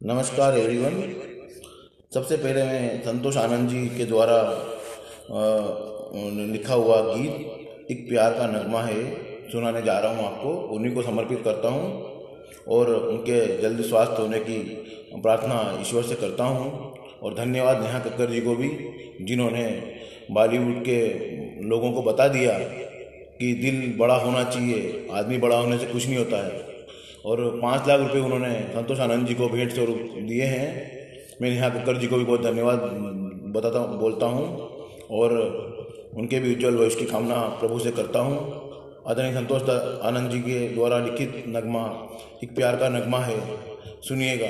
नमस्कार एवरीवन सबसे पहले मैं संतोष आनंद जी के द्वारा लिखा हुआ गीत, एक प्यार का नगमा है, सुनाने जा रहा हूँ आपको। उन्हीं को समर्पित करता हूँ और उनके जल्द स्वास्थ्य होने की प्रार्थना ईश्वर से करता हूँ। और धन्यवाद नेहा कक्कर जी को भी, जिन्होंने बॉलीवुड के लोगों को बता दिया कि दिल बड़ा होना चाहिए, आदमी बड़ा होने से कुछ नहीं होता है। और पाँच लाख रुपए उन्होंने संतोष आनंद जी को भेंट स्वरूप दिए हैं। मैं नेहा कक्कर जी को भी बहुत धन्यवाद बताता हूँ, बोलता हूँ और उनके भी उज्जवल भविष्य की कामना प्रभु से करता हूँ। आदरणीय संतोष आनंद जी के द्वारा लिखित नगमा, एक प्यार का नगमा है, सुनिएगा।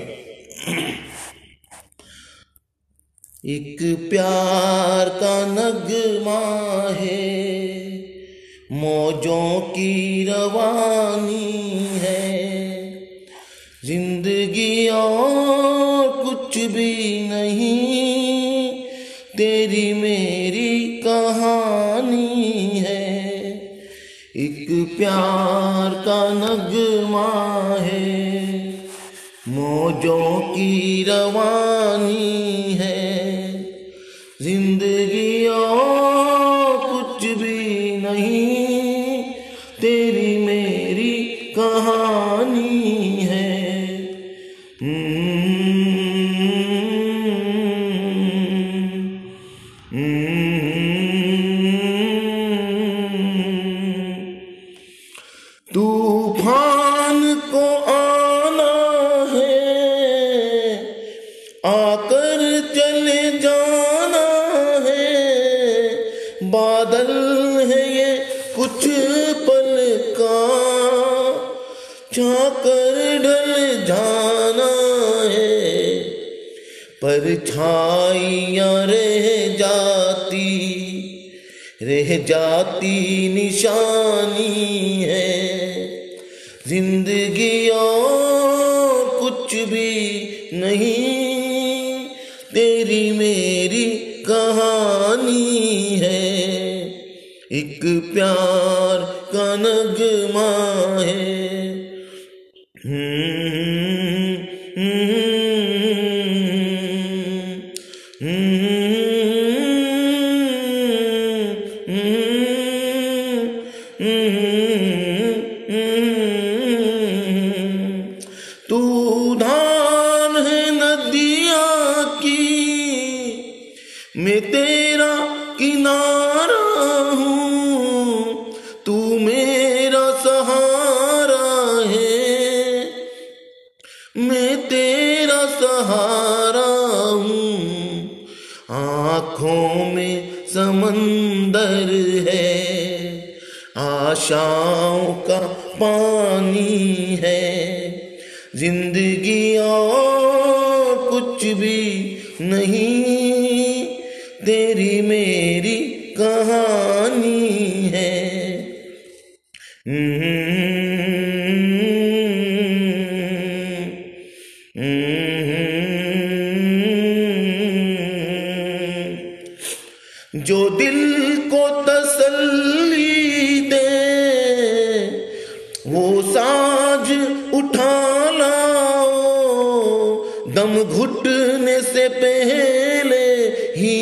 एक प्यार का नगमा है, मौजों की रवानी है। ज़िंदगी और कुछ भी नहीं, तेरी मेरी कहानी है। एक प्यार का नगमा है, मौजों की रवानी है। तूफ़ान को आना है। आकर चले जाना है। बादल है ये कुछ पल का। छाकर ढल जाना है। पर छाइया रह जाती रह जाती निशानी है। ज़िंदगी और कुछ भी नहीं तेरी मेरी कहानी है। एक प्यार का नगमा है। सहारा हूँ। आँखों में समंदर है, आशाओं का पानी है। ज़िंदगी और कुछ भी नहीं, तेरी मेरी कहानी है। जो वो साज उठा लाओ दम घुटने से पहले ही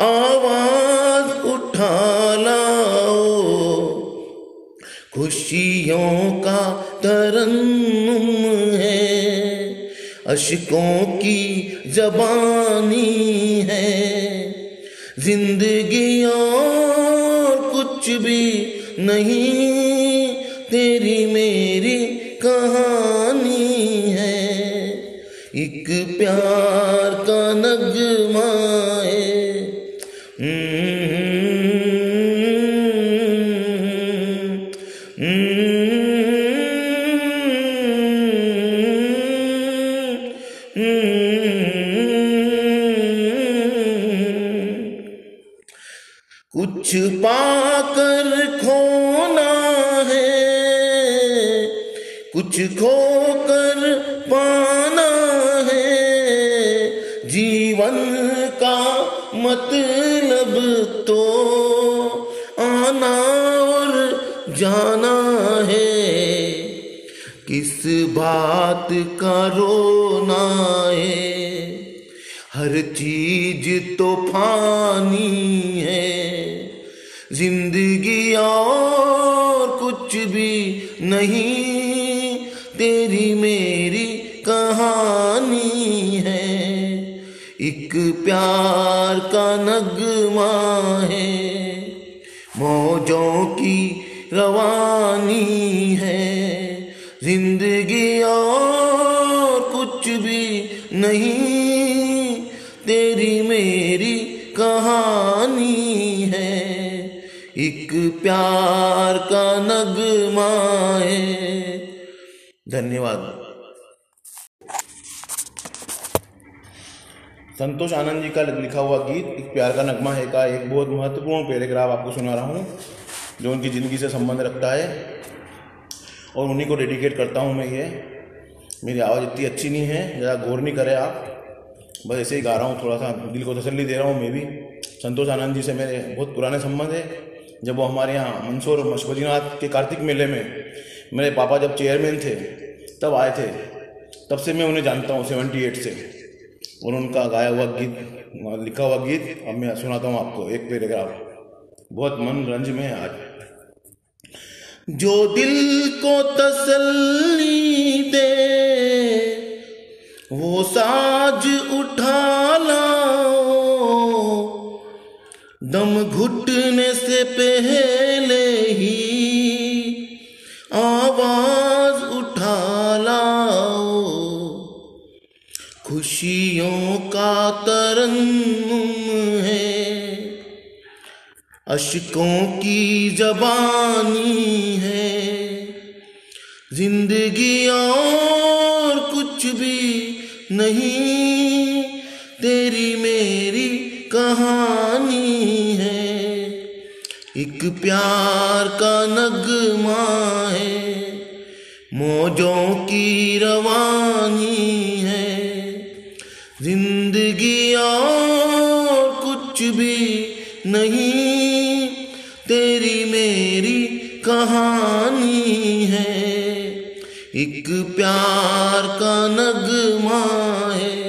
आवाज़ उठा लाओ खुशियों का तरन्नुम है, अशकों की जबानी है, ज़िंदगी और कुछ भी नहीं तेरी मेरी कहानी है। एक प्यार का नगमा पाकर खोना है। कुछ खो कर पाना है। जीवन का मतलब तो आना और जाना है। किस बात का रोना है? हर चीज़ तो फानी है। ज़िंदगी और कुछ भी नहीं, तेरी मेरी कहानी है। एक प्यार का नगमा है, मौजों की रवानी है। ज़िंदगी और कुछ भी नहीं एक प्यार का नगमा है धन्यवाद। संतोष आनंद जी का लिखा हुआ गीत, एक प्यार का नगमा है का एक बहुत महत्वपूर्ण पैराग्राफ आपको सुना रहा हूँ, जो उनकी ज़िंदगी से संबंध रखता है। और उन्हीं को डेडिकेट करता हूँ मैं ये। मेरी आवाज़ इतनी अच्छी नहीं है, ज़रा गौर नहीं करे आप। बस ऐसे ही गा रहा हूँ, थोड़ा सा दिल को तसल्ली दे रहा हूँ मैं भी। संतोष आनंद जी से मेरे बहुत पुराने संबंध है। जब वो हमारे यहाँ मंसूर बद्रीनाथ के कार्तिक मेले में मेरे पापा जब चेयरमैन थे, तब आए थे, तब से मैं उन्हें जानता हूँ सेवेंटी एट से। और उनका गाया हुआ गीत लिखा हुआ गीत, अब मैं सुनाता हूँ आपको, एक पैराग्राफ। बहुत मन रंज में है आज। जो दिल को तसल्ली दे, वो साज उठा लाओ दम घुटने से पहले ही आवाज़ उठा लाओ। खुशियों का तरन्नुम है। अशकों की जबानी है। ज़िंदगी और कुछ भी नहीं, तेरी मेरी कहानी है। एक प्यार का नगमा है। मौजों की रवानी है। ज़िंदगी और कुछ भी नहीं, तेरी मेरी कहानी है। एक प्यार का नगमा है।